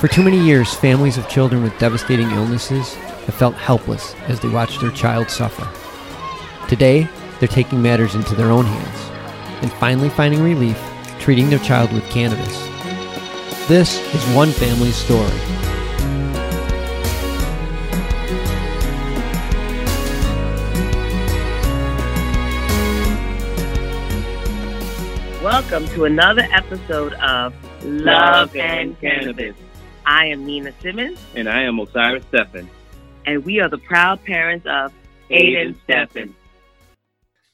For too many years, families of children with devastating illnesses have felt helpless as they watch their child suffer. Today, they're taking matters into their own hands and finally finding relief treating their child with cannabis. This is one family's story. Welcome to another episode of Love and Cannabis. I am Nina Simmons, And I am Osiris Stephen. and we are the proud parents of Aiden Stephen.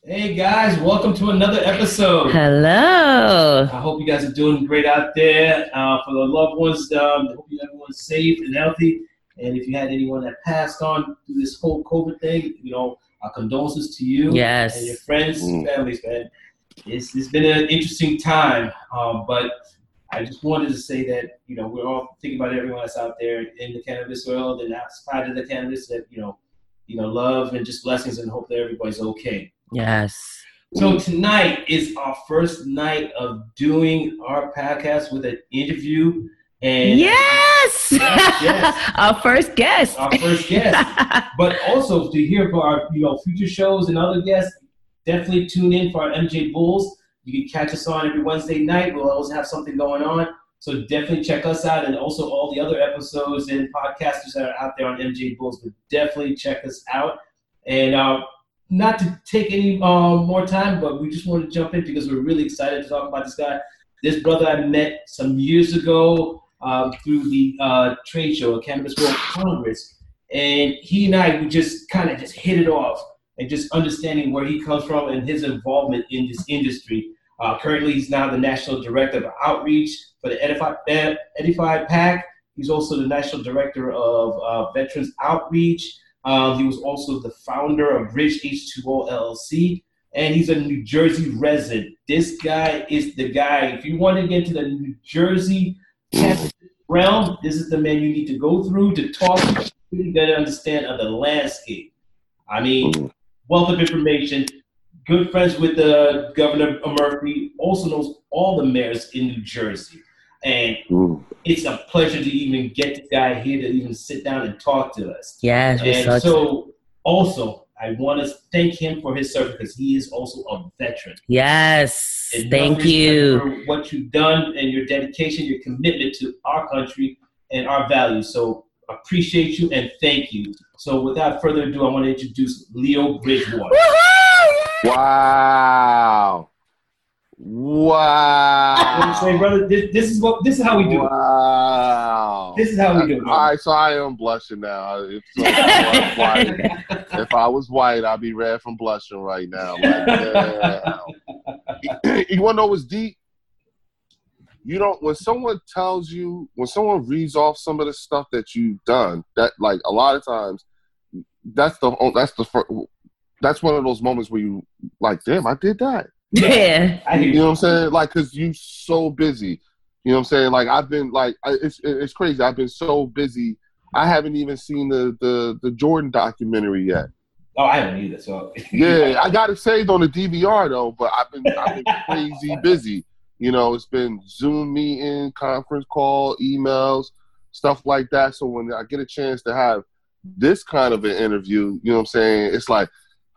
Hey guys, welcome to another episode. Hello. I hope you guys are doing great out there. Uh, for the loved ones, um, I hope you everyone's safe and healthy. And if you had anyone that passed on through this whole COVID thing, you know, our condolences to you Yes. and your friends, Mm. families, man. It's, it's been an interesting time, um, but I just wanted to say that you know we're all thinking about everyone that's out there in the cannabis world and outside of the cannabis that you know, you know, love and just blessings and hope that everybody's okay. Yes. So tonight is our first night of doing our podcast with an interview and Yes. Yes. Our first guest. our first guest. but also to hear for our you know future shows and other guests, definitely tune in for our MJ Bulls. You can catch us on every Wednesday night. We'll always have something going on. So definitely check us out and also all the other episodes and podcasters that are out there on MJ Bulls. But definitely check us out. And uh, not to take any um, more time, but we just want to jump in because we're really excited to talk about this guy. This brother I met some years ago um, through the uh, trade show, at Cannabis World Congress, and he and I we just kind of just hit it off and just understanding where he comes from and his involvement in this industry. Uh, currently, he's now the national director of outreach for the Edify, Ed- Edify PAC. He's also the national director of uh, Veterans Outreach. Um, he was also the founder of Bridge H2O LLC, and he's a New Jersey resident. This guy is the guy. If you want to get to the New Jersey realm, this is the man you need to go through to talk. to, an understand of the landscape. I mean, wealth of information. Good friends with the governor Murphy. Also knows all the mayors in New Jersey, and it's a pleasure to even get the guy here to even sit down and talk to us. Yes. And such- so, also, I want to thank him for his service because he is also a veteran. yes. And Thank you. for what you've done and your dedication, your commitment to our country and our values. So appreciate you and thank you. So without further ado, I want to introduce Leo Bridgewater. Wow. You know I'm Wow. saying, brother? This, this is what this is how we do it. Wow. This is how we do it. All right, so I am blushing now. If, so if, I was white, if I was white, I'd be red from blushing right now. Like, damn. you want to know what's deep? You don't. When someone tells you, when someone reads off some of the stuff that you've done, that like a lot of times, that's the that's the fir- that's one of those moments where you like, damn, I did that. Yeah. I hear You you. know what I'm saying? Like, cause you so busy. You know what I'm saying? Like, I've been like, I, it's it's crazy. I've been so busy. I haven't even seen the the the Jordan documentary yet. Oh, I haven't either. So Yeah, I got it saved on the DVR though, but I've been I've been crazy busy. You know, it's been Zoom meeting, conference call, emails, stuff like that. So when I get a chance to have this kind of an interview, you know what I'm saying? It's like,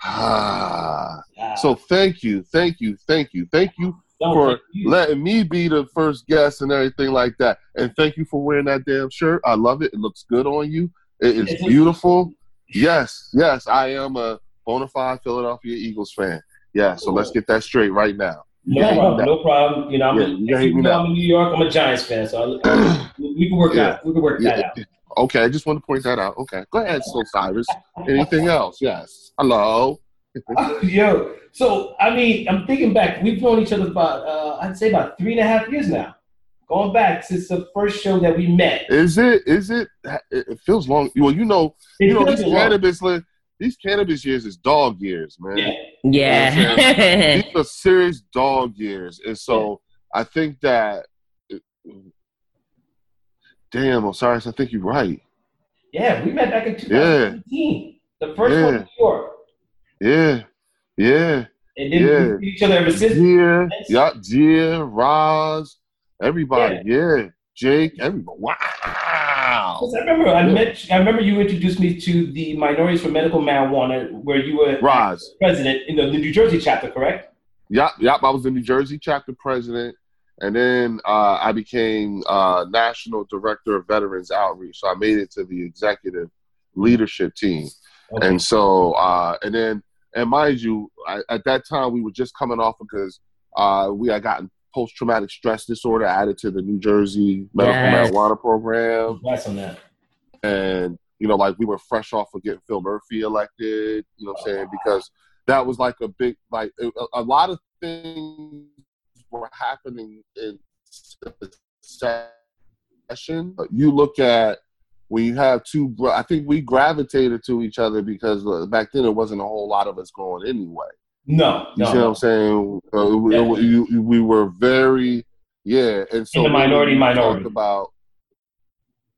ah. Ah, So thank you, thank you, thank you, thank you don't for you. letting me be the first guest and everything like that. And thank you for wearing that damn shirt. I love it. It looks good on you. It is beautiful. Yes, yes, I am a bona fide Philadelphia Eagles fan. Yeah, so let's get that straight right now. No Yeah. problem. No problem. You know, I'm, Yeah, a, you gotta hit me you know. I'm in New York. I'm a Giants fan, so I, we can work Yeah. out. We can work that out. Yeah. Okay, I just want to point that out. Okay, go ahead, so Cyrus. Anything else? Yes. Hello. Yo, so I mean, I'm thinking back. We've known each other about, uh, I'd say, about three and a half years now. Going back since the first show that we met. Is it? Is it? It feels long. Well, you know, It you know, feels these cannabis, li- these cannabis years is dog years, man. Yeah. Yeah. these are serious dog years, and so I think that. Damn, Osiris, I think you're right. Yeah, we met back in 2018. The first one in New York. Yeah, yeah, And then Yeah. we've each other ever since. yeah, yeah, Gia, Roz, everybody. Yeah, Jake, everybody. Wow. I remember I met. I remember you introduced me to the Minorities for Medical Marijuana, where you were Roz. president in the, the New Jersey chapter, correct? Yep, yep. I was the New Jersey chapter president, and then uh, I became uh, national director of veterans outreach. So I made it to the executive leadership team, Okay. and so uh, and then and mind you, I, at that time we were just coming off because uh, we had gotten post traumatic stress disorder added to the New Jersey medical Yes. marijuana program. Congrats on that. and you know, like we were fresh off of getting Phil Murphy elected. You know, what I'm saying because that was like a big, like a, a lot of things were happening in session. You look at when you have two. bro- I think we gravitated to each other because uh, back then there wasn't a whole lot of us going anyway. No, You no, see what I'm saying? Uh, we, you- you- we were very, yeah. And so In the minority we minority. about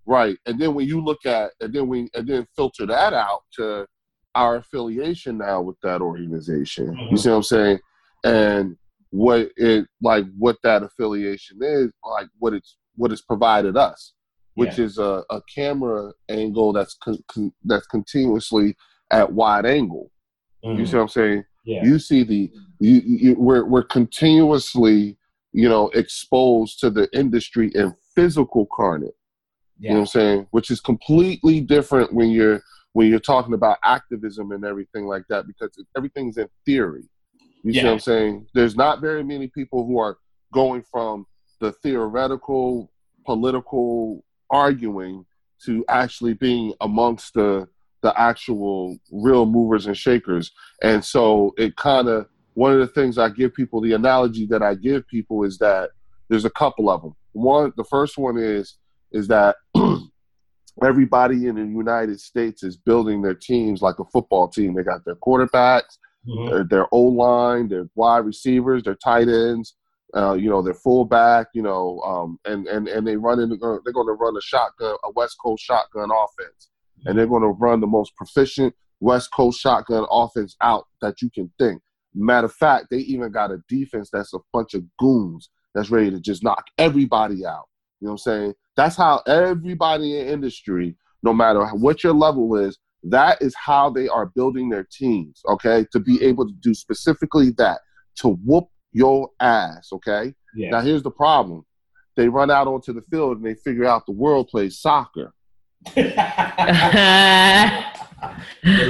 right, and then when you look at, and then we, and then filter that out to our affiliation now with that organization. You Mhm. see what I'm saying? And what it like, what that affiliation is, like what it's what it's provided us, which is a, a camera angle that's con- con- that's continuously at wide angle. You Mhm. see what I'm saying? yeah. you see the you, you we're we're continuously you know exposed to the industry in physical carnage you know what i'm saying which is completely different when you're when you're talking about activism and everything like that because everything's in theory you see what i'm saying there's not very many people who are going from the theoretical political arguing to actually being amongst the the actual real movers and shakers and so it kind of one of the things I give people, the analogy that I give people is that there's a couple of them. One, the first one is is that everybody in the United States is building their teams like a football team. They got their quarterbacks, Mhm. their, their O line, their wide receivers, their tight ends, uh, you know, their fullback, you know, um, and and and they run in. They're going to run a shotgun, a West Coast shotgun offense, and they're going to run the most proficient West Coast shotgun offense out that you can think. Matter of fact, they even got a defense that's a bunch of goons that's ready to just knock everybody out. You know what I'm saying? That's how everybody in industry, no matter what your level is, that is how they are building their teams, okay? To be able to do specifically that, to whoop your ass, okay? Yeah. Now here's the problem. They run out onto the field and they figure out the world plays soccer. the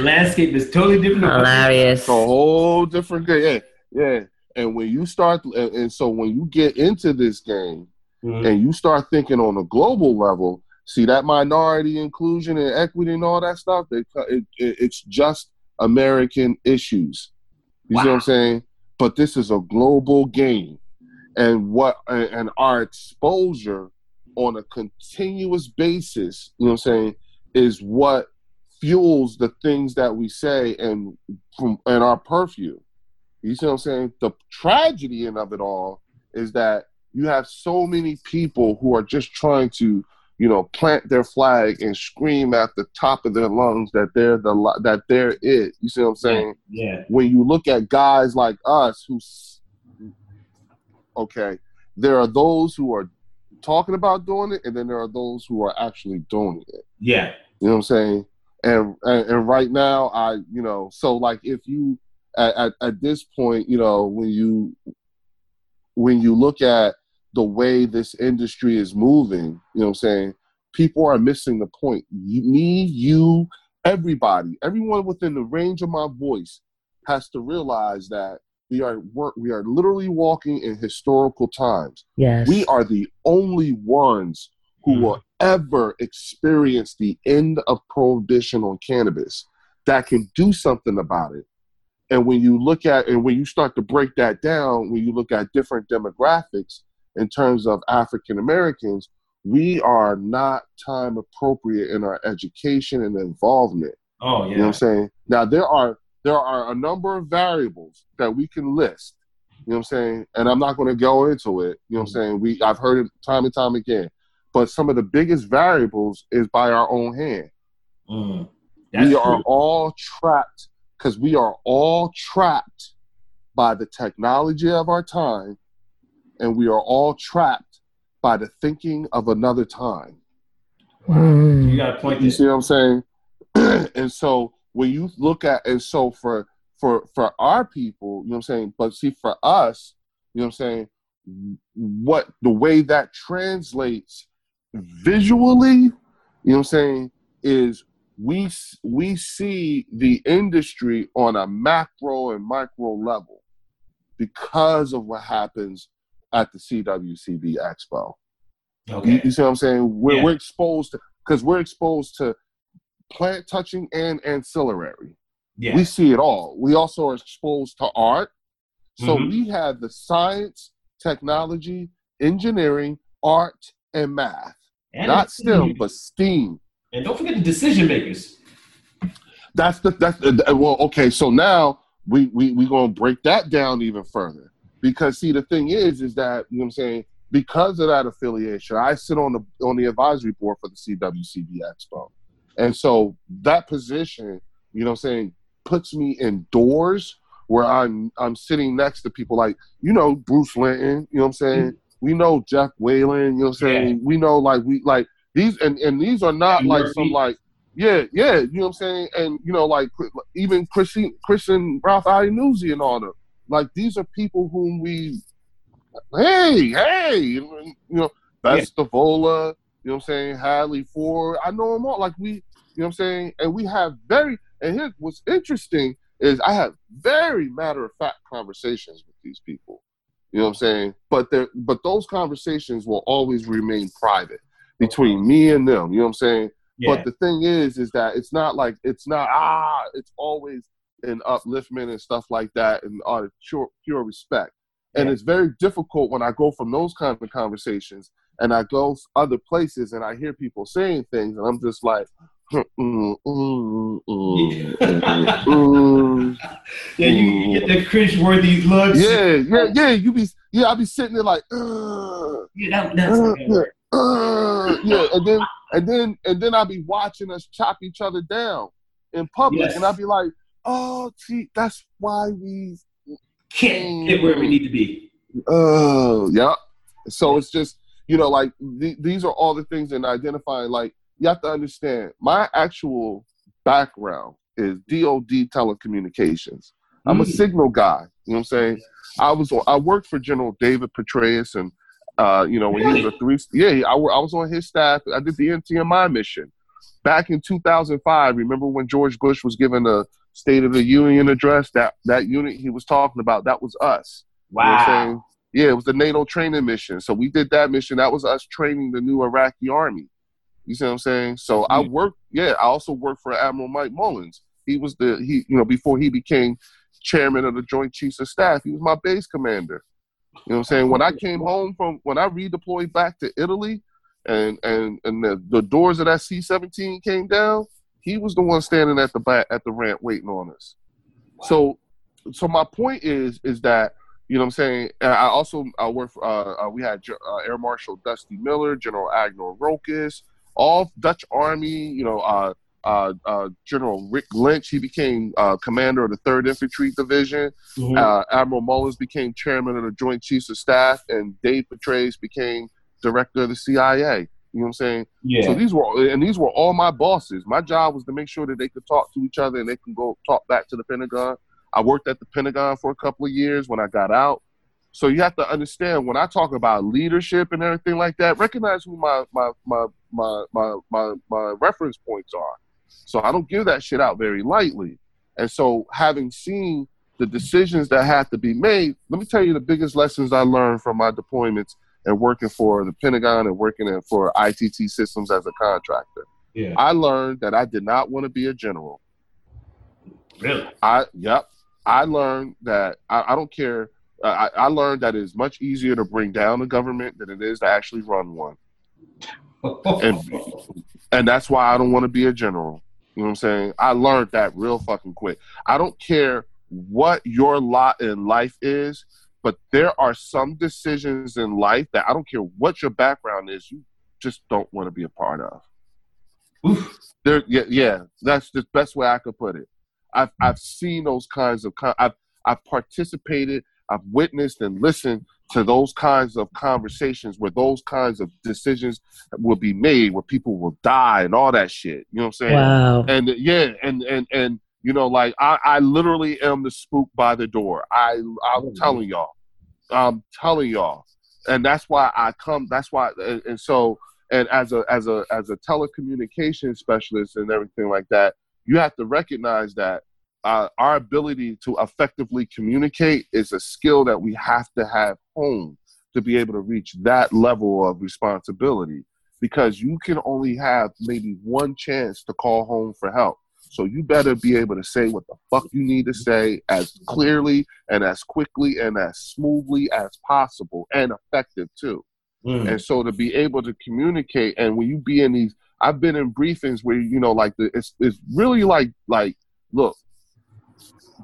landscape is totally different. Hilarious. It's a whole different game. Yeah, yeah. And when you start, and, and so when you get into this game Mhm. and you start thinking on a global level, see that minority inclusion and equity and all that stuff. They, it, it, it's just American issues. You see what I'm saying? But this is a global game, and what and and our exposure on a continuous basis, you know what I'm saying, is what fuels the things that we say and from and our perfume. You see what I'm saying? The tragedy in of it all is that you have so many people who are just trying to, you know, plant their flag and scream at the top of their lungs that they're the that they're it. You see what I'm saying? Yeah. When you look at guys like us who's okay, there are those who are talking about doing it, and then there are those who are actually doing it. Yeah. You know what I'm saying? And and, and right now, I you know, so like if you at, at at this point, you know, when you when you look at the way this industry is moving, you know what I'm saying? People are missing the point. You, me, you, everybody, everyone within the range of my voice has to realize that we are we are literally walking in historical times. Yes. We are the only ones who Mhm. will ever experience the end of prohibition on cannabis that can do something about it. And when you look at and when you start to break that down, when you look at different demographics in terms of African Americans, we are not time appropriate in our education and involvement. Oh yeah. You know what. I'm saying? Now there are there are a number of variables that we can list. You know what I'm saying? And I'm not going to go into it. You know what I'm saying? We I've heard it time and time again. But some of the biggest variables is by our own hand. Mm. We true. are all trapped because we are all trapped by the technology of our time, and we are all trapped by the thinking of another time. Hmm. You got a point You see what I'm saying? and so when you look at and so for for for our people, you know what I'm saying, but see for us, you know what I'm saying, what the way that translates visually, you know what I'm saying, is we we see the industry on a macro and micro level because of what happens at the CWCB Expo. You, Okay. you see what I'm saying? We're, Yeah. we're exposed to because we're exposed to plant touching and ancillary. Yeah. We see it all. We also are exposed to art. So Mhm. we have the science, technology, engineering, art, and math. And Not STEM, but STEAM. And don't forget the decision makers. That's the that's the, well. Okay, so now we we we gonna break that down even further because see the thing is is that you know what I'm saying because of that affiliation, I sit on the on the advisory board for the CWCB Expo, and so that position, you know, what I'm saying, puts me indoors where I'm I'm sitting next to people like you know Bruce Linton, you know what I'm saying. We know Jeff Whalen, you know what I'm saying. We know like we like these and and these are not And like some like yeah, yeah, you know what I'm saying? And you know, like even Christian Christian Ralph Iannuzzi and all them. Like these are people whom we hey, hey, you know, Best Stavola, you know what I'm saying, Hadley Ford. I know them all. Like we, you know what I'm saying? And we have very and here what's interesting is I have very matter of fact conversations with these people. You know what I'm saying? But there but those conversations will always remain private between me and them. You know what I'm saying? Yeah. But the thing is, is that it's not like it's not ah. It's always an upliftment and stuff like that, and out of pure pure respect. And Yeah. it's very difficult when I go from those kind of conversations and I go other places and I hear people saying things, and I'm just like, mm, mm, mm, yeah, you, you get the cringe-worthy looks. yeah, yeah, yeah. You be yeah. I be sitting there like. Yeah, that, that's Uh, yeah, uh, yeah, and then and then and then I'll be watching us chop each other down in public, Yes. and I'll be like, "Oh, see, that's why we." can't get where we need to be. Oh, yeah. So it's just you know, like th- these are all the things in identifying. Like you have to understand, my actual background is DoD telecommunications. I'm a Mm. signal guy. You know what I'm saying? I was I worked for General David Petraeus, and uh, you know when he was a three. Yeah, I, I was on his staff. I did the NTMI mission back in 2005. Remember when George Bush was given a State of the Union address? That that unit he was talking about that was us. You know what I'm Wow. saying? Yeah, it was the NATO training mission. So we did that mission. That was us training the new Iraqi army. You see what I'm saying? So I Mhm. worked. Yeah, I also worked for Admiral Mike Mullins. He was the he you know before he became chairman of the Joint Chiefs of Staff. He was my base commander. You know what I'm saying? When I came home from when I redeployed back to Italy, and and and the, the doors of that C-17 came down, he was the one standing at the back at the ramp waiting on us. So, so my point is is that you know what I'm saying. I also I work for, uh, uh, we had uh, Air Marshal Dusty Miller, General Agner Rokas, all Dutch Army. You know, uh, uh, uh, General Rick Lynch. He became uh, commander of the Third Infantry Division. Mhm. Uh, Admiral Mullins became chairman of the Joint Chiefs of Staff, and Dave Petraeus became director of the CIA. You know what I'm saying? yeah. So these were and these were all my bosses. My job was to make sure that they could talk to each other and they can go talk back to the Pentagon. I worked at the Pentagon for a couple of years when I got out. So you have to understand when I talk about leadership and everything like that, recognize who my my my my my my, my reference points are. So I don't give that shit out very lightly. And so having seen the decisions that have to be made, let me tell you the biggest lessons I learned from my deployments and working for the Pentagon and working in, for ITT Systems as a contractor. yeah. I learned that I did not want to be a general. Really? I yep. I learned that I, I don't care. I, I learned that it's much easier to bring down a government than it is to actually run one, and and that's why I don't want to be a general. You know what I'm saying? I learned that real fucking quick. I don't care what your lot in life is, but there are some decisions in life that I don't care what your background is, you just don't want to be a part of. Oof. There, yeah, yeah, that's the best way I could put it. I've I've seen those kinds of I've I've participated, I've witnessed and listened to those kinds of conversations where those kinds of decisions will be made where people will die and all that shit you know what i'm saying Wow. and yeah and and and you know like i i literally am the spook by the door. I i'm telling y'all. I'm telling y'all. And that's why i come that's why and, and so and as a as a as a telecommunications specialist and everything like that you have to recognize that uh, our ability to effectively communicate is a skill that we have to have honed to be able to reach that level of responsibility. Because you can only have maybe one chance to call home for help. So you better be able to say what the fuck you need to say as clearly and as quickly and as smoothly as possible and effective too. Mm. And so to be able to communicate and when you be in these I've been in briefings where you know like the it's it's really like like look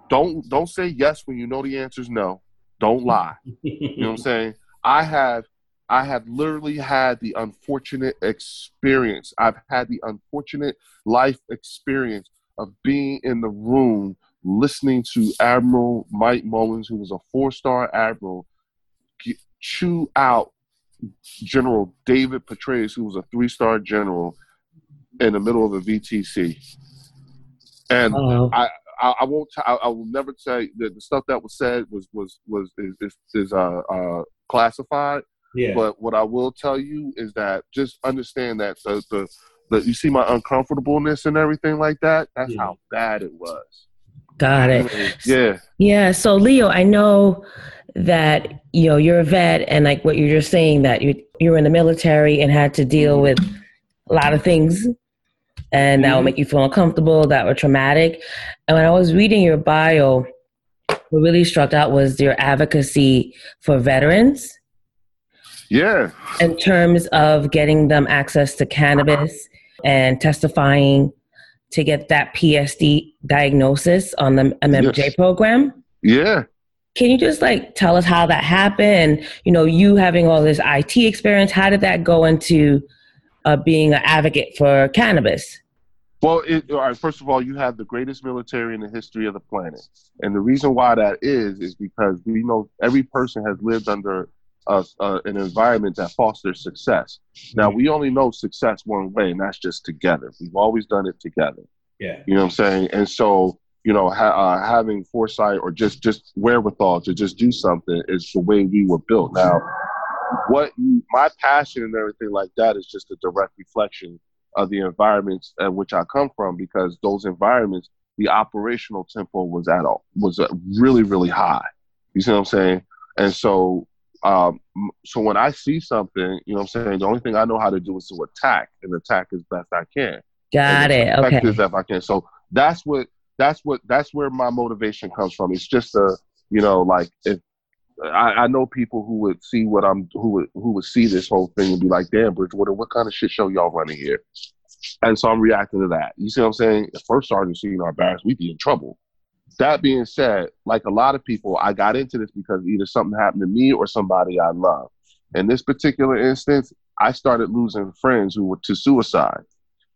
don't don't say yes when you know the answer is no. Don't lie. You know what I'm saying? I have I have literally had the unfortunate experience. I've had the unfortunate life experience of being in the room listening to Admiral Mike Mullins, who was a four-star admiral, get, chew out General David Petraeus, who was a three-star general, in the middle of a VTC. And Wow. I, I won't. T- I, I will never say that the stuff that was said was was was is is, is uh, uh, classified. yeah. But what I will tell you is that just understand that the the, the you see my uncomfortableness and everything like that. That's Yeah. how bad it was. Got it. Yeah. Yeah. So Leo, I know that you know you're a vet, and like what you're just saying that you you were in the military and had to deal with a lot of things, and that will Mhm. make you feel uncomfortable, that were traumatic. And when I was reading your bio, what really struck out was your advocacy for veterans Yeah. in terms of getting them access to cannabis and testifying to get that PTSD diagnosis on the MMJ Yes. program. Yeah. Can you just like tell us how that happened? You know, you having all this IT experience, how did that go into uh, being an advocate for cannabis? Well, it, all right, first of all, you have the greatest military in the history of the planet. And the reason why that is, is because we know every person has lived under a, uh, an environment that fosters success. Now, we only know success one way, and that's just together. We've always done it together. yeah. You know what I'm saying? And so, you know, ha- uh, having foresight or just just wherewithal to just do something is the way we were built. Now, what you, my passion and everything like that is just a direct reflection of the environments at which I come from because those environments, the operational tempo was at all was really really high. You see what I'm saying? And so, um, so when I see something, you know what I'm saying, the only thing I know how to do is to attack and attack as best I can Got it. Okay. as I can. So that's what that's what that's where my motivation comes from. It's just a you know like if I, I know people who would see what I'm who would who would see this whole thing and be like, damn, Bridgewater, what kind of shit show y'all running here? And so I'm reacting to that. You see what I'm saying? If first sergeant seen our barracks, we'd be in trouble. That being said, like a lot of people, I got into this because either something happened to me or somebody I love. In this particular instance, I started losing friends who were to suicide.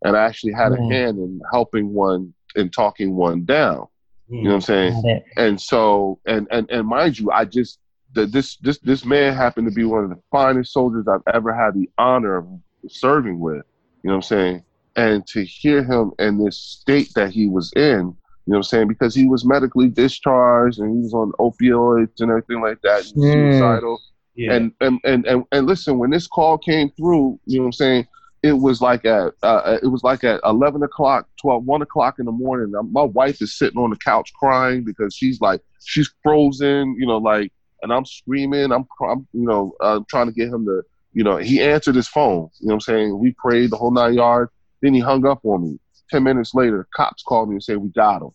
And I actually had a mm. hand in helping one and talking one down. You know what I'm saying? Mm, and so and and and mind you i just the, this this this man happened to be one of the finest soldiers i've ever had the honor of serving with you know what i'm saying and to hear him in this state that he was in you know what i'm saying because he was medically discharged and he was on opioids and everything like that he was Mm. suicidal Yeah. and, and and and and listen, when this call came through, you know what I'm saying? It was like at uh, it was like at 11 o'clock, 12, 1 o'clock in the morning. My wife is sitting on the couch crying because she's like she's frozen, you know, like, and I'm screaming. I'm, I'm you know, uh, trying to get him to, you know, he answered his phone. You know what I'm saying? We prayed the whole nine yards. Then he hung up on me. Ten minutes later, cops called me and said we got him.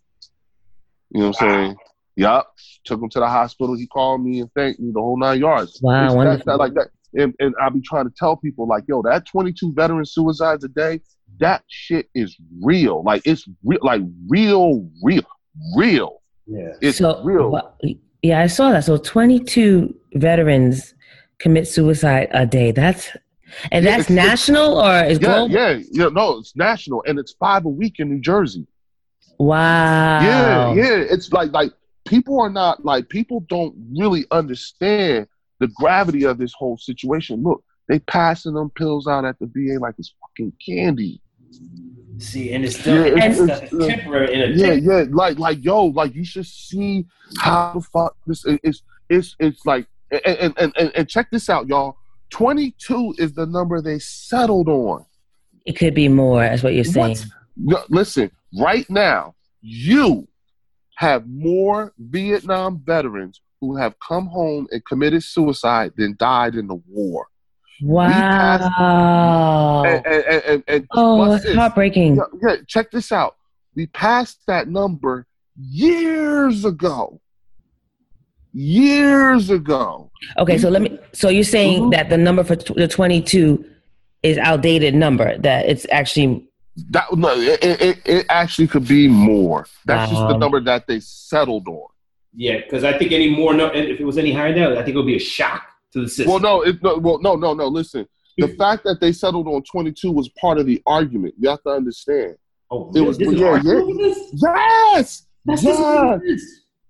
You know what I'm saying? Yup. Took him to the hospital. He called me and thanked me the whole nine yards. Wow, It's that- that- like that. And, and I'll be trying to tell people like, yo, that 22 veteran suicides a day, that shit is real. Like it's real, like real, real, real. yeah. It's so, real. wha- yeah, I saw that. So 22 veterans commit suicide a day. That's and Yeah, that's it's- it's- national or is Yeah, global? yeah, yeah. No, it's national, and it's five a week in New Jersey. Wow. Yeah, yeah. It's like like people are not like people don't really understand the gravity of this whole situation. Look, they passing them pills out at the VA like it's fucking candy. See, and it's still Yeah, it's, it's- it's, it's- temporary. Yeah, yeah, like like yo, like you should see how the fuck this is. It's it's it's like and and and, and check this out, y'all. Twenty two is the number they settled on. It could be more, is what you're saying. No, listen, right now, you have more Vietnam veterans who have come home and committed suicide than died in the war. Wow. And, and, and, and, and oh, it's heartbreaking. Yeah, yeah, check this out. We passed that number years ago. Years ago. Okay, so let me. So you're saying Mhm. that the number for tw- the 22 is outdated number. That it's actually That no, it, it, it actually could be more. That's just the number that they settled on. Yeah, because I think any more, no, if it was any higher than that, I think it would be a shock to the system. Well, no, it, no, well, no, no, no. Listen, the fact that they settled on 22 was part of the argument. You have to understand. oh, it was- this is yeah, yeah. this? Yes, That's yes.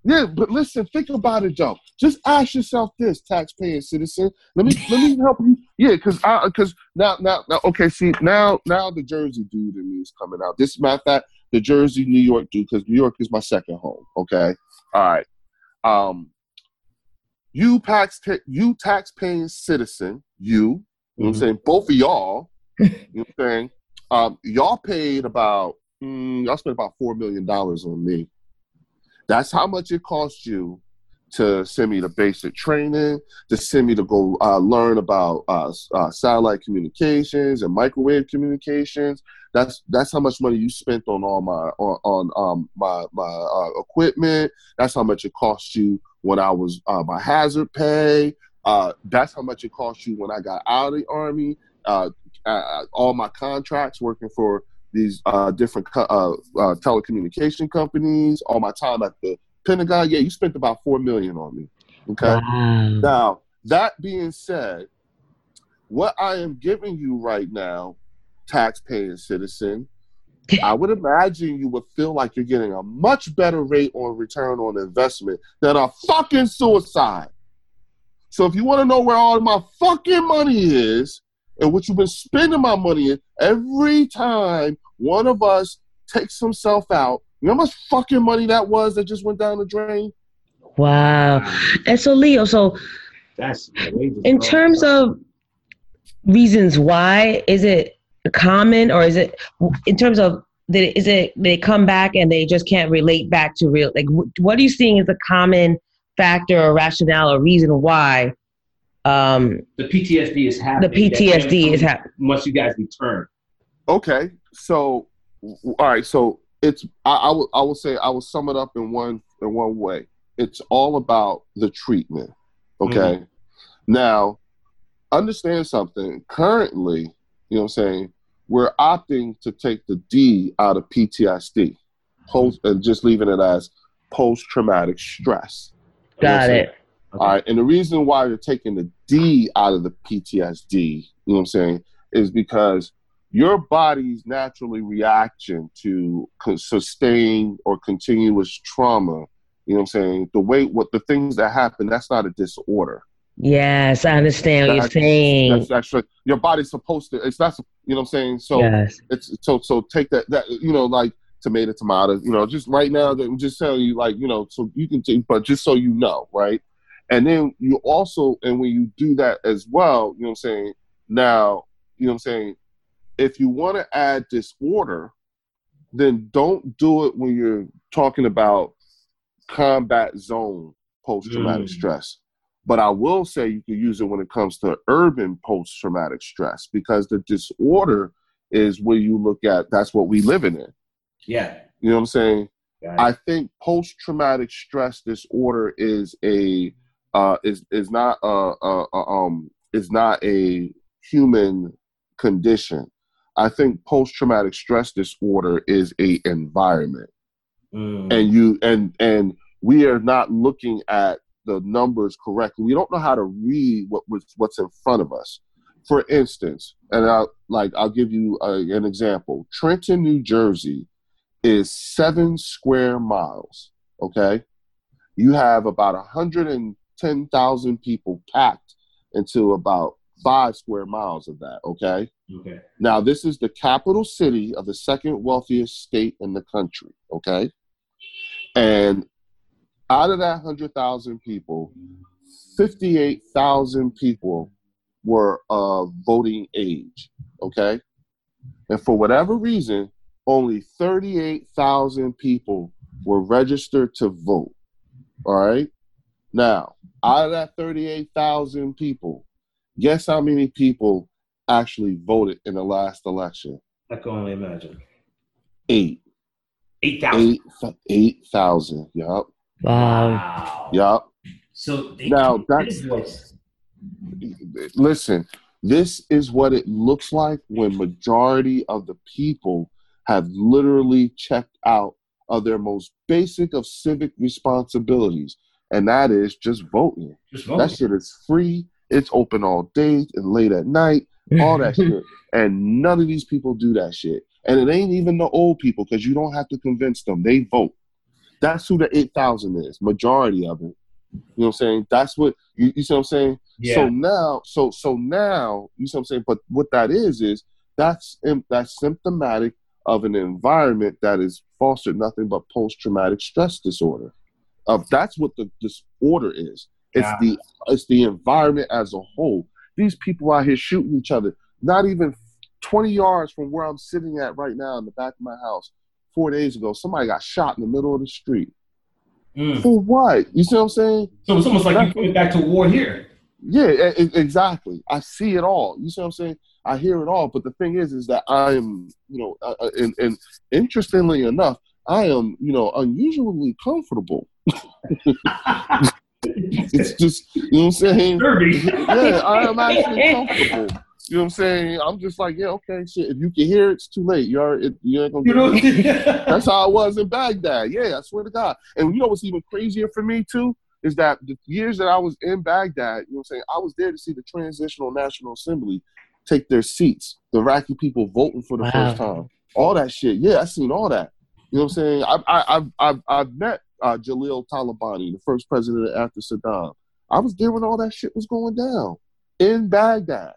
What it is. Yeah, but listen, think about it though. Just ask yourself this, taxpaying citizen. Let me let me help you. Yeah, because I because now now now okay, see now now the Jersey dude in me is coming out. This matter of fact, the Jersey New York dude, because New York is my second home. Okay, all right. Um, you tax you taxpaying citizen, you. You know what I'm Mhm. saying? Both of y'all. you know what I'm saying? Um, y'all paid about mm, y'all spent about four million dollars on me. That's how much it cost you to send me the basic training, to send me to go uh, learn about uh, uh, satellite communications and microwave communications. That's that's how much money you spent on all my on, on um, my my uh, equipment. That's how much it cost you when I was uh, my hazard pay. Uh, that's how much it cost you when I got out of the army. All my contracts working for these uh, different co- uh, uh, telecommunication companies, all my time at the Pentagon. Yeah, you spent about four million on me. Okay. wow. Now that being said, what I am giving you right now, taxpaying citizen, I would imagine you would feel like you're getting a much better rate on return on investment than a fucking suicide. So if you want to know where all my fucking money is and what you've been spending my money in, every time one of us takes himself out, you know how much fucking money that was that just went down the drain? Wow. And so, Leo, so That's outrageous, in terms of reasons why, is it common or is it in terms of did it, is it they come back and they just can't relate back to real like what are you seeing as a common factor or rationale or reason why um the PTSD is happening. the. PTSD is happening Once you guys return. Okay, so all right, so it's I, I will I will say I will sum it up in one in one way. It's all about the treatment. Okay, now understand something. Currently, you know what I'm saying, we're opting to take the D out of PTSD, post and just leaving it as post traumatic stress. You know what I'm got it All right, and the reason why you're taking the D out of the PTSD, you know what I'm saying, is because your body's naturally reaction to co- sustain or continuous trauma, you know what I'm saying, the way what the things that happen, that's not a disorder. yes i understand what you're saying That's actually your body's supposed to. It's not. You know what I'm saying. So yes it's so so take that that you know like tomato tomato. You know, just right now that I'm just telling you like you know so you can take, but just so you know, right? And then you also and when you do that as well, you know what I'm saying. Now you know what I'm saying. If you want to add disorder, then don't do it when you're talking about combat zone post traumatic Mm. stress. But I will say you can use it when it comes to urban post traumatic stress because the disorder is where you look at that's what we living in. Yeah. You know what I'm saying? I think post traumatic stress disorder is a uh, is is not a, a, a um is not a human condition. I think post traumatic stress disorder is a environment Mm. and you and and we are not looking at the numbers correctly. We don't know how to read what was what's in front of us. For instance, and I'll like I'll give you a, an example. Trenton, New Jersey, is seven square miles. Okay, you have about a hundred and 10,000 people packed into about five square miles of that, okay? Okay. Now, this is the capital city of the second wealthiest state in the country, okay? And out of that 100,000 people, 58,000 people were of voting age, okay? And for whatever reason, only 38,000 people were registered to vote, all right? Now, out of that 38,000 people, guess how many people actually voted in the last election? I can only imagine. Eight. Eight thousand. Eight, eight thousand. Yup. Wow. Wow. Yup. So they Now, that's- his voice. Listen, this is what it looks like when majority of the people have literally checked out of their most basic of civic responsibilities, and that is just voting. Just That shit is free. It's open all day and late at night. all that shit. And none of these people do that shit. And it ain't even the old people because you don't have to convince them. They vote. That's who the 8,000 is, majority of it. You know what I'm saying? That's what, you, you see what I'm saying? Yeah. So now, so so now, you see what I'm saying? But what that is, is that's, that's symptomatic of an environment that is fostered nothing but post-traumatic stress disorder. Of that's what the disorder is. It's Yeah. the it's the environment as a whole. These people out here shooting each other, not even 20 yards from where I'm sitting at right now in the back of my house. Four days ago, somebody got shot in the middle of the street. Mm. For what? You see what I'm saying? So it's almost like you put it back to war here. Yeah, e- exactly. I see it all. You see what I'm saying? I hear it all. But the thing is, is that I am, you know, uh, uh, and, and interestingly enough, I am, you know, unusually comfortable. It's just, you know what I'm saying? Derby. yeah, I am actually comfortable. You know what I'm saying? I'm just like, yeah, okay, shit. If you can hear it, it's too late. You are, it, you ain't gonna You get know? it. That's how I was in Baghdad. Yeah, I swear to God. And you know what's even crazier for me too is that the years that I was in Baghdad, you know what I'm saying, I was there to see the Transitional National Assembly take their seats, the Iraqi people voting for the Wow. first time, all that shit. Yeah, I seen all that. You know what I'm saying? I, I, I've, I've, I've met uh, Jalal Talabani, the first president after Saddam. I was there when all that shit was going down in Baghdad.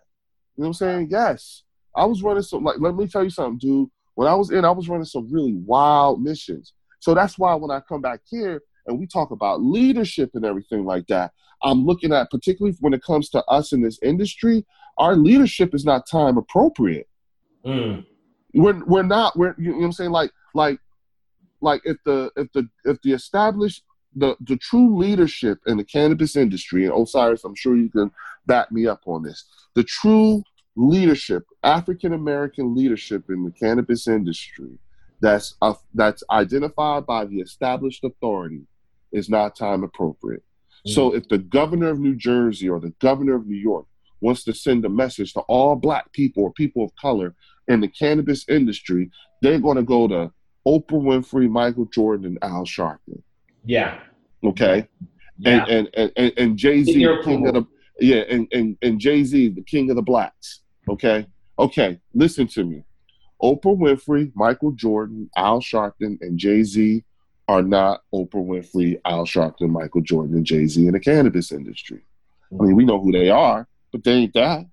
You know what I'm saying? Yes. I was running some, like, let me tell you something, dude. When I was in, I was running some really wild missions. So that's why when I come back here and we talk about leadership and everything like that, I'm looking at, particularly when it comes to us in this industry, our leadership is not time appropriate Mm. we're we're not we're you know what I'm saying like like like if the if the if the established the the true leadership in the cannabis industry and Osiris I'm sure you can back me up on this the true leadership African American leadership in the cannabis industry that's uh, that's identified by the established authority is not time appropriate. So if the governor of New Jersey or the governor of New York wants to send a message to all black people or people of color in the cannabis industry, they're going to go to Oprah Winfrey, Michael Jordan, and Al Sharpton. Yeah. Okay, Yeah. and, and and and Jay Z, Get their the king of the yeah, and and and Jay Z, the king of the blacks. Okay, okay, listen to me. Oprah Winfrey, Michael Jordan, Al Sharpton, and Jay Z are not Oprah Winfrey, Al Sharpton, Michael Jordan, and Jay Z in the cannabis industry. I mean, we know who they are, but they ain't that.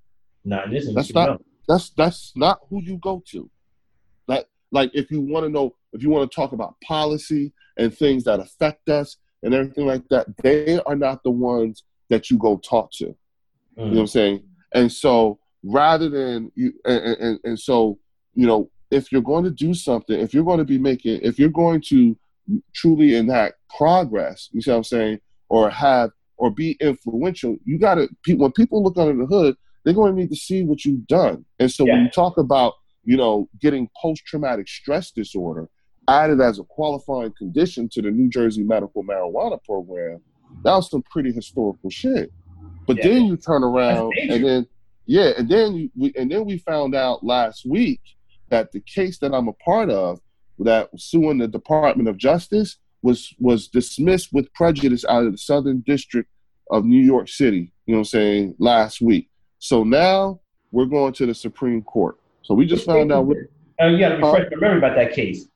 Nah, this is That's not- That's that's not who you go to. Like if you want to know if you want to talk about policy and things that affect us and everything like that, they are not the ones that you go talk to. You know what I'm saying? And so rather than you and, and, and so, you know, if you're going to do something, if you're going to be making if you're going to truly enact progress, you see what I'm saying, or have or be influential, you gotta when people look under the hood, they're going to need to see what you've done. And so when you talk about, you know, getting post traumatic stress disorder added as a qualifying condition to the New Jersey medical marijuana program, that was some pretty historical shit. But Yeah. then you turn around and then yeah, and then you, we, and then we found out last week that the case that I'm a part of that was suing the Department of Justice was was dismissed with prejudice out of the Southern District of New York City, you know what I'm saying, last week. So now we're going to the Supreme Court. So we just found out what, Oh, you got to refresh my memory about that case.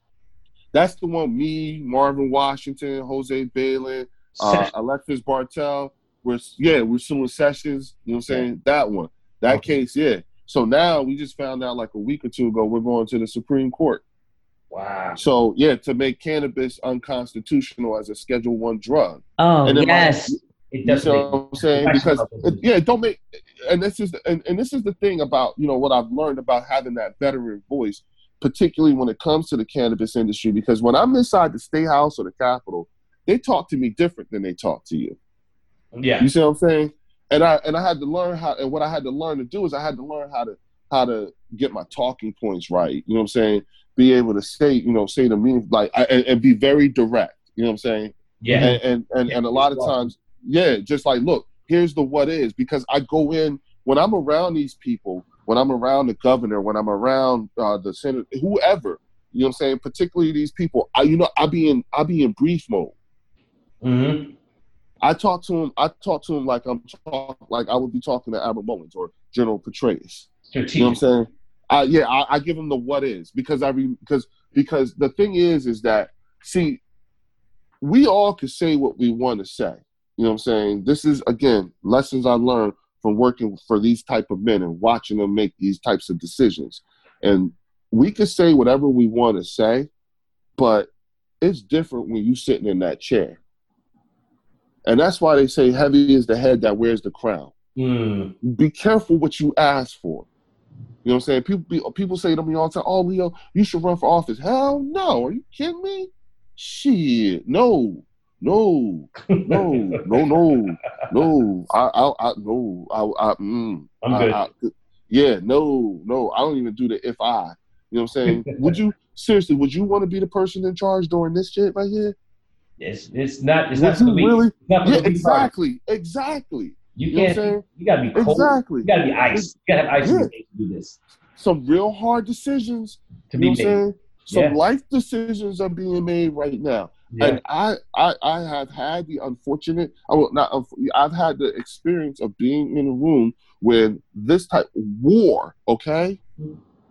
that's the one me, Marvin Washington, Jose Belen, uh, Alexis Bortell, we're yeah, we're suing Sessions. You know what I'm saying? That one, that Okay. case, yeah. So now we just found out like a week or two ago we're going to the Supreme Court. Wow. So yeah, to make cannabis unconstitutional as a Schedule One drug. Oh And then my- yes. It You know what I'm saying? Because it, yeah, it don't make and this is and, and this is the thing about you know what I've learned about having that veteran voice, particularly when it comes to the cannabis industry. Because when I'm inside the state house or the capitol, they talk to me different than they talk to you. yeah. You see what I'm saying? And I and I had to learn how and what I had to learn to do is I had to learn how to how to get my talking points right. You know what I'm saying? Be able to say, you know, say the meaning like I, and, and be very direct. You know what I'm saying? Yeah. And and and, Yeah, and a lot of well. times, yeah, just like look, here's the what is because I go in when I'm around these people, when I'm around the governor, when I'm around uh, the senator, whoever. You know what I'm saying? Particularly these people. I you know I be in I be in brief mode. Mm-hmm. I talk to him. I talk to him like I'm talk like I would be talking to Albert Mullins or General Petraeus. You know what I'm saying? I, yeah, I, I give him the what is because I re, because because the thing is is that see, we all can say what we want to say. You know what I'm saying? This is again lessons I learned from working for these type of men and watching them make these types of decisions. And we can say whatever we want to say, but it's different when you're sitting in that chair. And that's why they say heavy is the head that wears the crown Mm. be careful what you ask for. You know what I'm saying? People people say to me all the time, "Oh, Leo, you should run for office." Hell no! Are you kidding me? Shit, no, no, no, no, no, no. I, I, I no, I, I, mm, I'm good. I- yeah, no, no. I don't even do the if I. You know what I'm saying? would you seriously? Would you want to be the person in charge during this shit right here? It's it's not it's Would not the you really? It's not Yeah, weak hearted. exactly, exactly. You You know what I'm can't. saying? you gotta be cold. Exactly. You gotta be ice. You gotta have ice Yeah. to do this. Some real hard decisions To you be know what I'm made. saying? Some Yeah. life decisions are being made right now, Yeah. and I, I, I have had the unfortunate, I will not, I've had the experience of being in a room with this type of war, okay,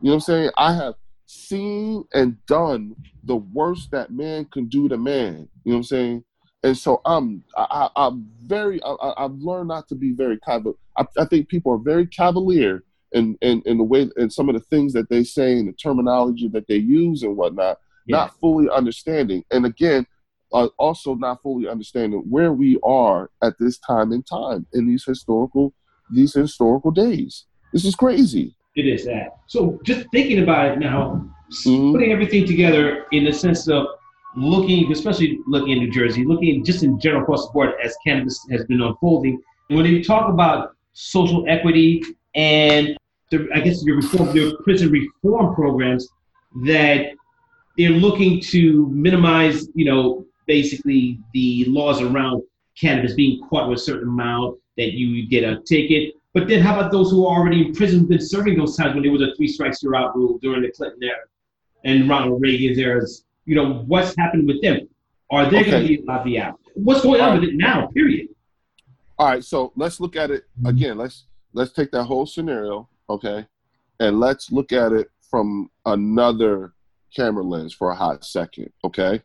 you know what I'm saying? I have seen and done the worst that man can do to man. You know what I'm saying? And so I'm, I, I'm very, I, I've learned not to be very cavalier. I, I think people are very cavalier in, in, in the way, and some of the things that they say and the terminology that they use and whatnot, Yeah. not fully understanding. And again, uh, also not fully understanding where we are at this time in time in these historical, these historical days. This is crazy. It is that. So just thinking about it now, Mhm. putting everything together in the sense of looking, especially looking in New Jersey, looking just in general across the board as cannabis has been unfolding. When you talk about social equity and the, I guess your reform, your prison reform programs, that they're looking to minimize, you know, basically the laws around cannabis being caught with a certain amount that you get a ticket. But then how about those who are already in prison, been serving those times when there was a three strikes you're out rule during the Clinton era and Ronald Reagan's eras? You know, what's happened with them? Are they going to be allowed to be out? What's going on with it now, period? All right, so let's look at it mm-hmm. again. Let's let's take that whole scenario, okay, and let's look at it from another camera lens for a hot second, okay?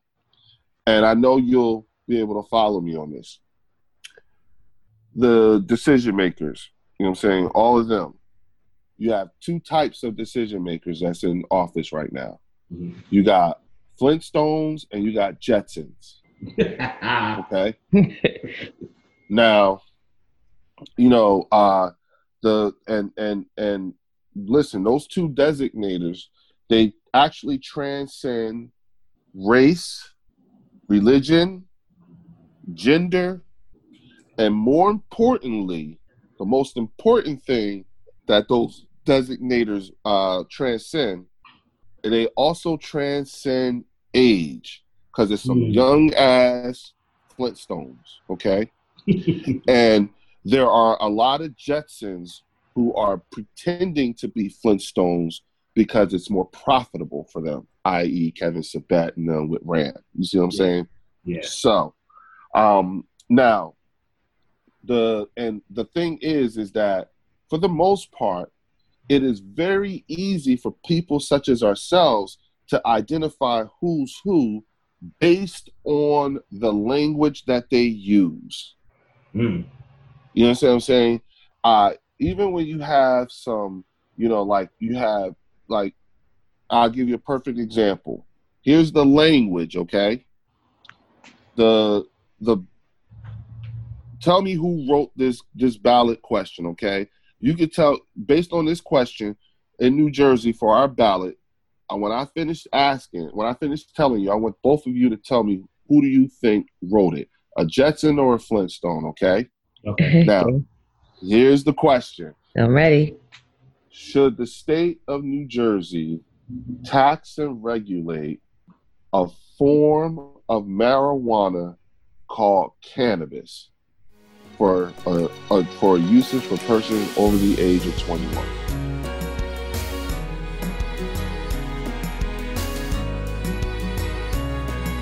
And I know you'll be able to follow me on this. The decision makers, you know what I'm saying, all of them. You have two types of decision makers that's in office right now. Mhm. You got Flintstones and you got Jetsons. Okay. now, you know, uh the and and and listen, those two designators, they actually transcend race, religion, gender, and more importantly, the most important thing that those designators uh transcend, they also transcend age because it's some Hmm. young ass Flintstones, okay? and there are a lot of Jetsons who are pretending to be Flintstones because it's more profitable for them, i.e., Kevin Sabet and them with Rand. You see what I'm Yeah. saying? yeah. So, um, now the and the thing is, is that for the most part, it is very easy for people such as ourselves to identify who's who based on the language that they use. Mm. You know what I'm saying? Uh, even when you have some, you know, like you have like, I'll give you a perfect example. Here's the language, okay? The the tell me who wrote this this ballot question, okay? You could tell based on this question in New Jersey for our ballot. And when I finished asking, when I finished telling you, I want both of you to tell me who do you think wrote it, a Jetson or a Flintstone, okay? Okay. Now, here's the question: I'm ready. Should the state of New Jersey tax and regulate a form of marijuana called cannabis for uh, uh, for usage for persons over the age of 21?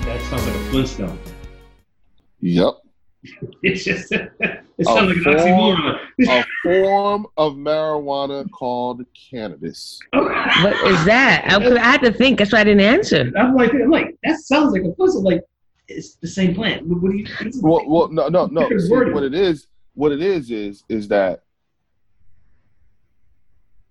That sounds like a Flintstone. Yep. It's just it sounds like an form- oxymoron. a form of marijuana called cannabis. Oh. What is that? I, I had to think. That's why I didn't answer. I'm like, I'm like, that sounds like a Flintstone. Like, it's the same plant. What, what do you? What is Well, well, no, no, no. See, what it is, what it is, is is that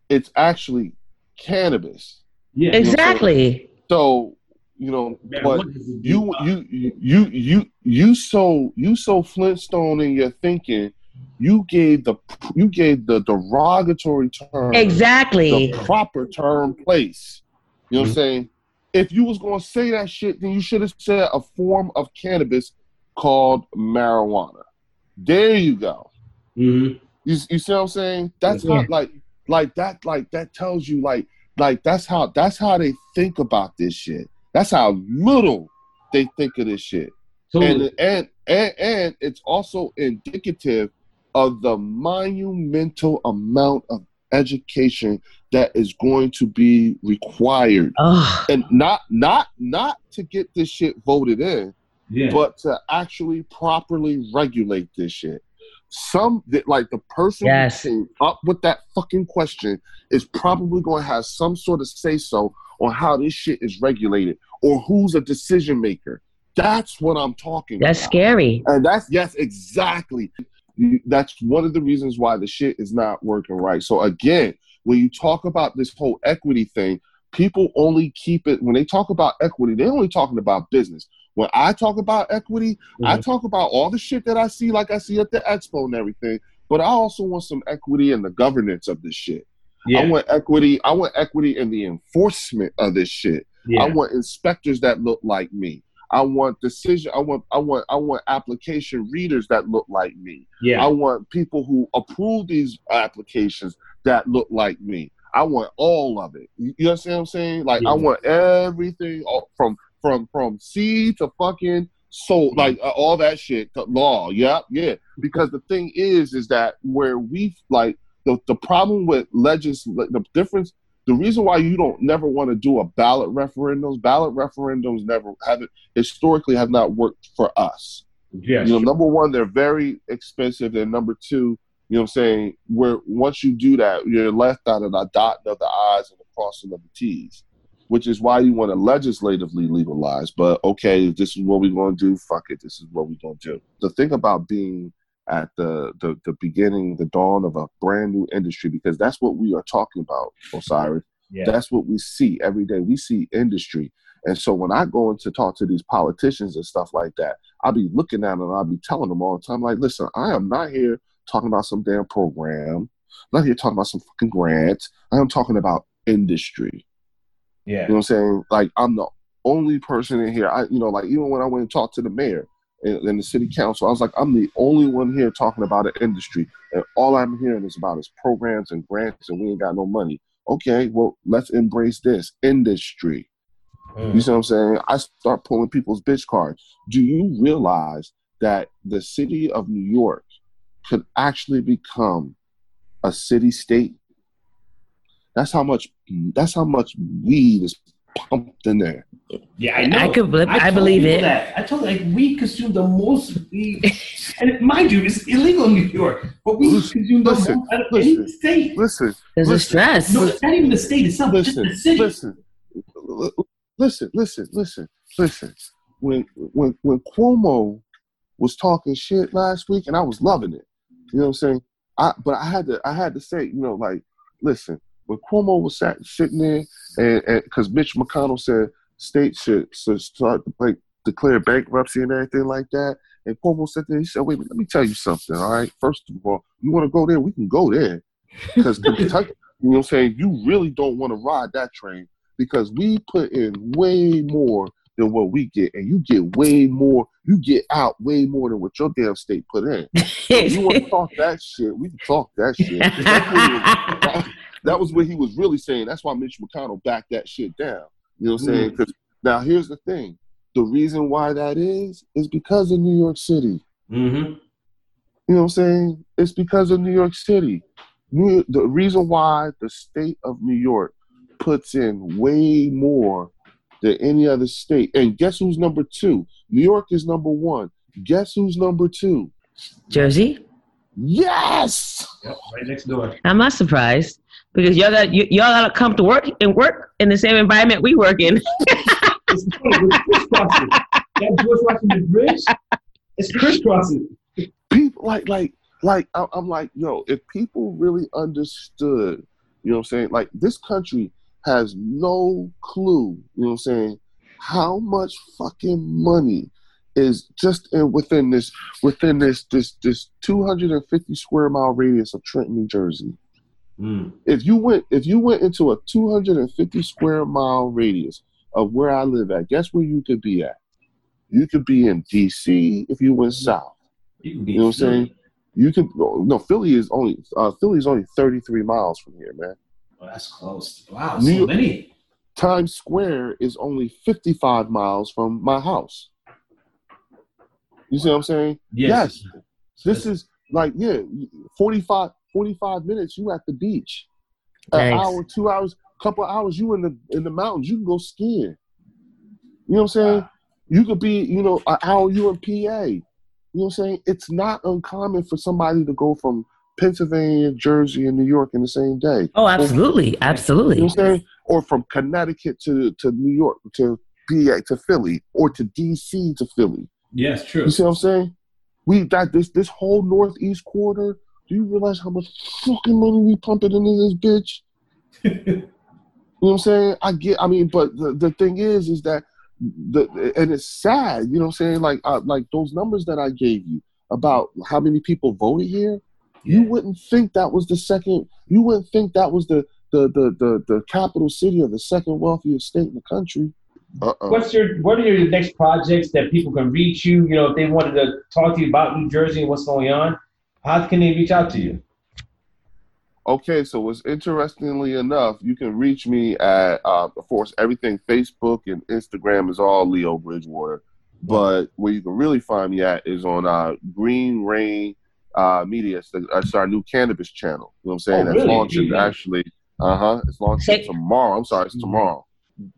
it's actually cannabis. yeah. Exactly. So you know, Man, but what is it? you you you you you so you so Flintstone in your thinking. You gave the you gave the derogatory term Exactly. the proper term place. You know what Mm-hmm. I'm saying? If you was gonna say that shit, then you should have said a form of cannabis called marijuana. There you go. Mhm. You, you see what I'm saying? That's Yeah. how like like that like that tells you like like that's how that's how they think about this shit. That's how little they think of this shit. Totally. And, and and and it's also indicative of the monumental amount of education that is going to be required Oh, and not not not to get this shit voted in yeah. but to actually properly regulate this shit some that like the person Yes. who came up with that fucking question is probably going to have some sort of say so on how this shit is regulated or who's a decision maker that's what i'm talking about. that's about scary. and that's yes, exactly. That's one of the reasons why the shit is not working right. So again, when you talk about this whole equity thing, people only keep it when they talk about equity, they're only talking about business. When I talk about equity, I Mhm. talk about all the shit that I see, like I see at the expo and everything. But I also want some equity in the governance of this shit. Yeah. I want equity. I want equity in the enforcement of this shit. yeah. I want inspectors that look like me. I want decision. I want. I want. I want application readers that look like me. yeah. I want people who approve these applications that look like me. I want all of it. You you understand what I'm saying? Like I want everything from from from seed to fucking soul, like uh, all that shit. To law. Yep. Yeah. Because the thing is, is that where we like the the problem with legis the difference. The reason why you don't never want to do a ballot referendums, ballot referendums never haven't historically have not worked for us. Yes. You know, number one, they're very expensive, and number two, you know what I'm saying, where once you do that, you're left out of the dotting of the I's and the crossing of the T's, which is why you want to legislatively legalize. But okay, this is what we're going to do, fuck it, this is what we're going to do. The thing about being at the, the the beginning, the dawn of a brand new industry, because that's what we are talking about, Osiris. yeah. That's what we see every day. We see industry. And so when I go in to talk to these politicians and stuff like that, I'll be looking at them and I'll be telling them all the time, like, listen, I am not here talking about some damn program. I'm not here talking about some fucking grants. I am talking about industry. yeah. You know what I'm saying? Like I'm the only person in here. I you know, like even when I went and talked to the mayor and, and the city council, I was like, I'm the only one here talking about an industry. And all I'm hearing is about is programs and grants and we ain't got no money. Okay, well, let's embrace this industry. You see mm. what I'm saying? I start pulling people's bitch cards. Do you realize that the city of New York could actually become a city state? That's how much. That's how much weed is pumped in there. Yeah, I know. I could. bel- I, told believe it. That. I told like we consume the most weed, and mind you, it's illegal in New York, but we Listen, consume the listen, most out of any listen. state. Listen, There's a stress. No, it's not even the state itself, it's listen, just the city. listen, listen, listen, listen, listen. When when when Cuomo was talking shit last week, and I was loving it, You know what I'm saying? I but I had to I had to say, you know, like, listen, when Cuomo was sat sitting there and because Mitch McConnell said states should, should start to like declare bankruptcy and everything like that. And Cuomo said there, he said, wait, let me tell you something, all right? First of all, you want to go there, we can go there. Because Kentucky, you know what I'm saying, you really don't want to ride that train because we put in way more than what we get, and you get way more. You get out way more than what your damn state put in. So you want to talk that shit? We can talk that shit. that, that was what he was really saying. That's why Mitch McConnell backed that shit down. You know what I'm saying? Because mm. now here's the thing: the reason why that is is because of New York City. Mm-hmm. You know what I'm saying? It's because of New York City. New, the reason why the state of New York puts in way more than any other state. And guess who's number two? New York is number one. Guess who's number two? Jersey. Yes. Yep, right next door. I'm not surprised because y'all got y- y'all got to come to work and work in the same environment we work in. it's crisscrossing. That George Washington Bridge, it's crisscrossing. People like like like I'm like yo, if people really understood, you know what I'm saying? Like this country has no clue, you know what I'm saying, how much fucking money is just in within this within this this this 250 square mile radius of Trenton, New Jersey. Mm. If you went if you went into a 250 square mile radius of where I live at, guess where you could be at? You could be in DC if you went south. You, you know what I'm saying? You could no Philly is only uh, Philly is only 33 miles from here, man. Oh, that's close. Wow, New so many. Times Square is only 55 miles from my house. You see what I'm saying? Yes. yes. This is like, yeah, 45, 45 minutes, you at the beach. An hour, two hours, couple hours, you in the in the mountains. You can go skiing. You know what I'm saying? Wow. You could be, you know, an hour you in PA. You know what I'm saying? It's not uncommon for somebody to go from Pennsylvania, Jersey, and New York in the same day. Oh, absolutely, or, absolutely. You know what I'm saying? Or from Connecticut to to New York to PA to Philly, or to DC to Philly. Yes, true. You see what I'm saying? We that this this whole northeast quarter. Do you realize how much fucking money we pumping into this bitch? you know what I'm saying? I get. I mean, but the, the thing is, is that the and it's sad. You know what I'm saying? Like uh, like those numbers that I gave you about how many people voted here. Yeah. You wouldn't think that was the second. You wouldn't think that was the the the the, the capital city of the second wealthiest state in the country. Uh-uh. What's your what are your next projects that people can reach you? You know, if they wanted to talk to you about New Jersey and what's going on, how can they reach out to you? Okay, so it's interestingly enough, you can reach me at uh, of course everything Facebook and Instagram is all Leo Bridgewater, but where you can really find me at is on uh, Green Rain uh, Media. It's, the, it's, our new cannabis channel. You know what I'm saying? Oh, That's really? launching mm-hmm. actually. Uh huh. It's launching tomorrow. I'm sorry, it's mm-hmm. tomorrow.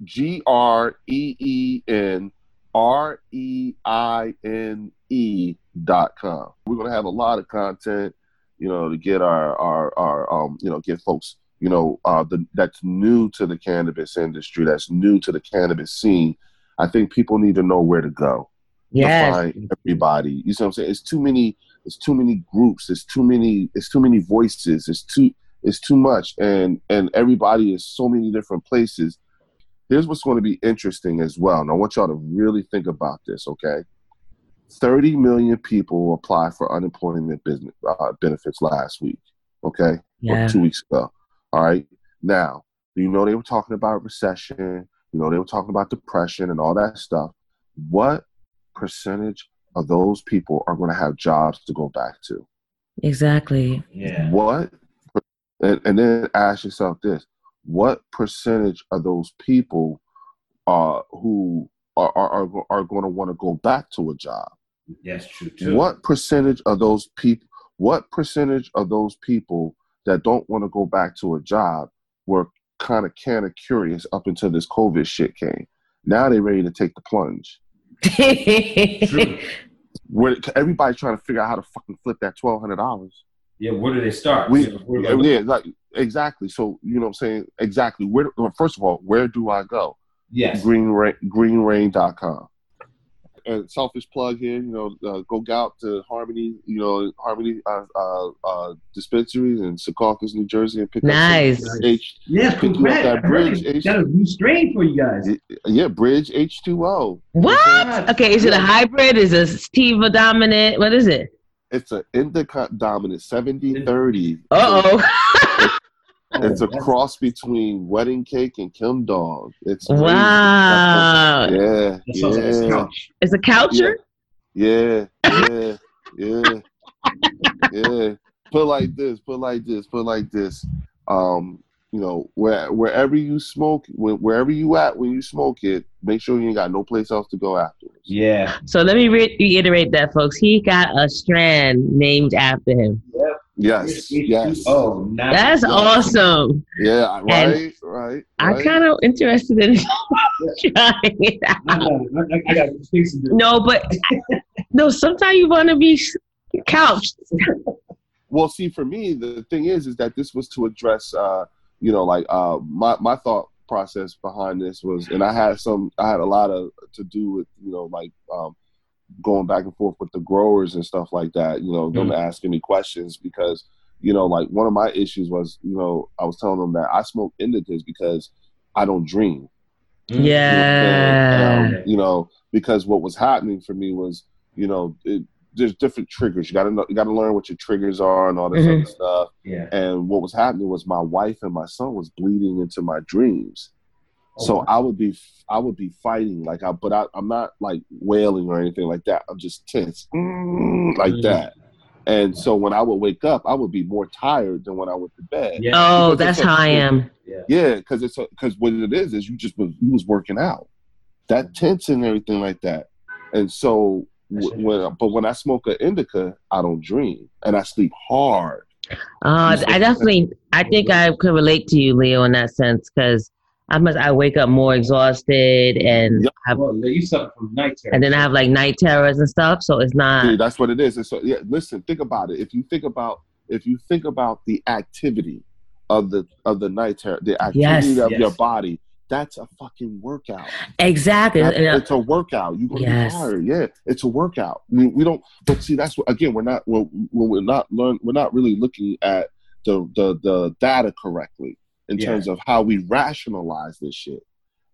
G R E E N R E I N E dot com. We're gonna have a lot of content, you know, to get our our our um you know get folks you know uh the that's new to the cannabis industry, that's new to the cannabis scene. I think people need to know where to go. Yeah. find everybody. You see what I'm saying? It's too many. It's too many groups. It's too many. It's too many voices. It's too. It's too much, and and everybody is so many different places here's what's going to be interesting as well. And I want y'all to really think about this, okay? 30 million people applied for unemployment business uh, benefits last week, okay? Yeah. Or two weeks ago. All right. Now, you know they were talking about recession, you know they were talking about depression and all that stuff. What percentage those people are going to have jobs to go back to? Exactly. Yeah. What? And, and then ask yourself this: what percentage of those people uh, who are, are, are, are going to want to go back to a job? Yes, true too. What percentage of those people? What percentage of those people that don't want to go back to a job were kind of kind of curious up until this COVID shit came? Now they're ready to take the plunge. Where everybody's trying to figure out how to fucking flip that twelve hundred dollars. Yeah, where do they start? We, yeah, like exactly. So you know what I'm saying? Exactly. Where well, first of all, where do I go? Yes. Greenrain greenrain.com. a selfish plug here. You know, uh, go out to Harmony. You know, Harmony uh, uh, uh, dispensaries in Secaucus, New Jersey, and pick Nice. up some H. Yes, Pick up congrats. that bridge, H- got a new strain for you guys. Yeah, Bridge H two O. What? Okay, is it a hybrid? Is it a sativa dominant? What is it? It's an indica dominant 70-30. Uh oh. It's a Oh, cross between wedding cake and Chem Dog. It's crazy. Wow. Yeah, That sounds like a yeah. couch. It's a coucher? Yeah, yeah, yeah, yeah. Put like this. Put like this. Put like this. Um, you know, where wherever you smoke, wherever you at when you smoke it, make sure you ain't got no place else to go afterwards. Yeah. So let me re- reiterate that, folks. He got a strand named after him. Yes, yes. Oh, nice. That's awesome. Yeah, right, right. I'm kind of interested in trying it out. I. I, I got things to do. No, but no. Sometimes you want to be couched. Well, see, for me, the thing is, is that this was to address, uh, you know, like uh, my my thought process behind this was, and I had some, I had a lot of to do with, you know, like um, going back and forth with the growers and stuff like that. You know, them asking me questions because, you know, like one of my issues was, you know, I was telling them that I smoke indicas because I don't dream. You know what I'm saying? Yeah. Um, you know, because what was happening for me was, you know, it, there's different triggers. You got to know, you got to learn what your triggers are and all this Mhm. other stuff. Yeah. And what was happening was my wife and my son was bleeding into my dreams. So wow. I would be, I would be fighting like I, but I, I'm not like wailing or anything like that. I'm just tense, mm, like Mhm. that. And so when I would wake up, I would be more tired than when I went to bed. Yeah. Oh, Because that's how I am. Yeah, because it's because what it is is you just was you was working out, that tense and everything like that, and so w- when but when I smoke an indica, I don't dream and I sleep hard. Uh, I definitely, I think I could relate to you, Leo, in that sense, because I must, I wake up more exhausted and Yep. have, Well, you suffer from night terrors. and then I have like night terrors and stuff. So it's See, not. that's what it is. And so yeah, listen, think about it. If you think about if you think about the activity of the of the night terror, the activity Yes. of Yes. your body, that's a fucking workout. Exactly. That- And, uh, it's a workout. You're gonna Yes. be tired. Yeah, it's a workout. We, we don't. But see, that's what again. We're not. When, when we're not learn. We're not really looking at the the the data correctly in Yeah. terms of how we rationalize this shit.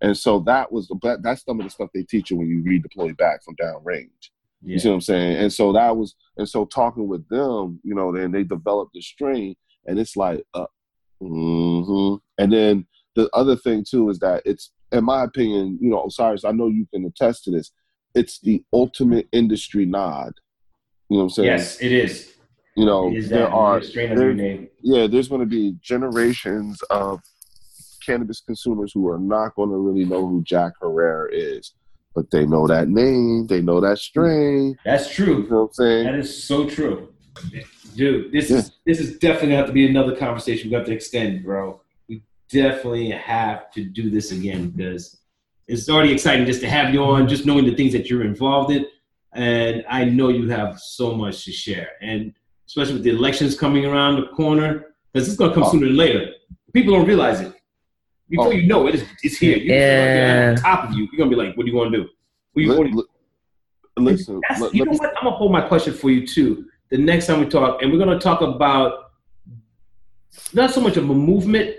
And so that was the. that- That's some of the stuff they teach you when you redeploy back from downrange. Yeah. You see what I'm saying? And so that was. And so talking with them, you know, then they developed the strain, and it's like, uh, mm-hmm. and then the other thing too is that it's in my opinion, you know, Osiris, I know you can attest to this. It's the ultimate industry nod. You know what I'm saying? Yes, it is. You know, there are strain there, yeah, there's going to be generations of cannabis consumers who are not going to really know who Jack Herer is, but they know that name, they know that strain. That's You true. know what I'm saying? That is so true. Dude, this Yeah. is this is definitely gonna have to be another conversation we have to extend, bro. We definitely have to do this again because it's already exciting just to have you on, just knowing the things that you're involved in. And I know you have so much to share. And especially with the elections coming around the corner, because it's gonna come Oh. sooner than later. People don't realize it. Before Oh. you know it, it's, it's here. You're Yeah. on top of you. You're gonna be like, what do you want to do? What you, Li- what do listen, that's, let- you let know me- what? I'm gonna hold my question for you too. The next time we talk, and we're gonna talk about not so much of a movement,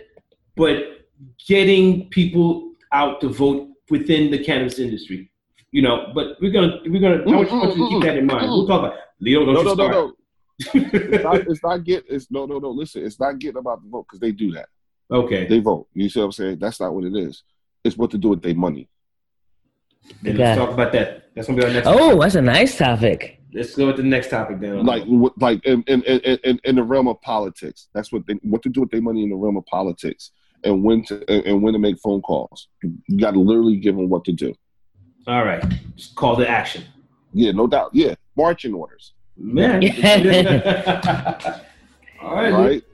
but getting people out to vote within the cannabis industry. You know, but we're gonna we're gonna. I want you to keep that in mind. We'll talk about Leo. Don't no, you no, no, start. no. It's not, it's not get. It's no, no, no. Listen, it's not getting about the vote because they do that. okay, They vote. You see what I'm saying? That's not what it is. It's what to do with their money. then Okay. let's talk about that. That's gonna be our next. oh, that's a nice topic. Let's go with the next topic then. like like in in, in in in the realm of politics. That's what they what to do with their money in the realm of politics and when to and, and when to make phone calls. You got to literally give them what to do. all right, just call to action, Yeah, no doubt. Yeah, marching orders. Man. all right, Right.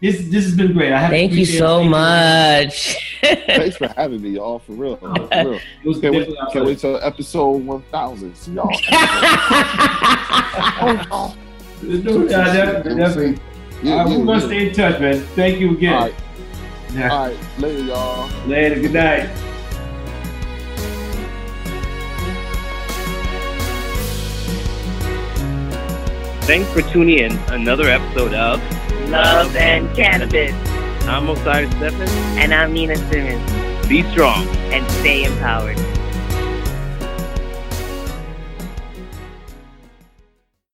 This this has been great. I have to Thank you so it. much. Thanks for having me, y'all. For real. For real. It was Can't wait, can't wait till episode one thousand. See y'all. pleasure. No, yeah, definitely, definitely. Yeah, uh, All right, yeah, we're gonna yeah. stay in touch, man. Thank you again. All right, Yeah. all right. Later, y'all. Later. Good night. Thanks for tuning in another episode of Love and Cannabis. I'm Osiris Stephens. And I'm Nina Simmons. Be strong. And stay empowered.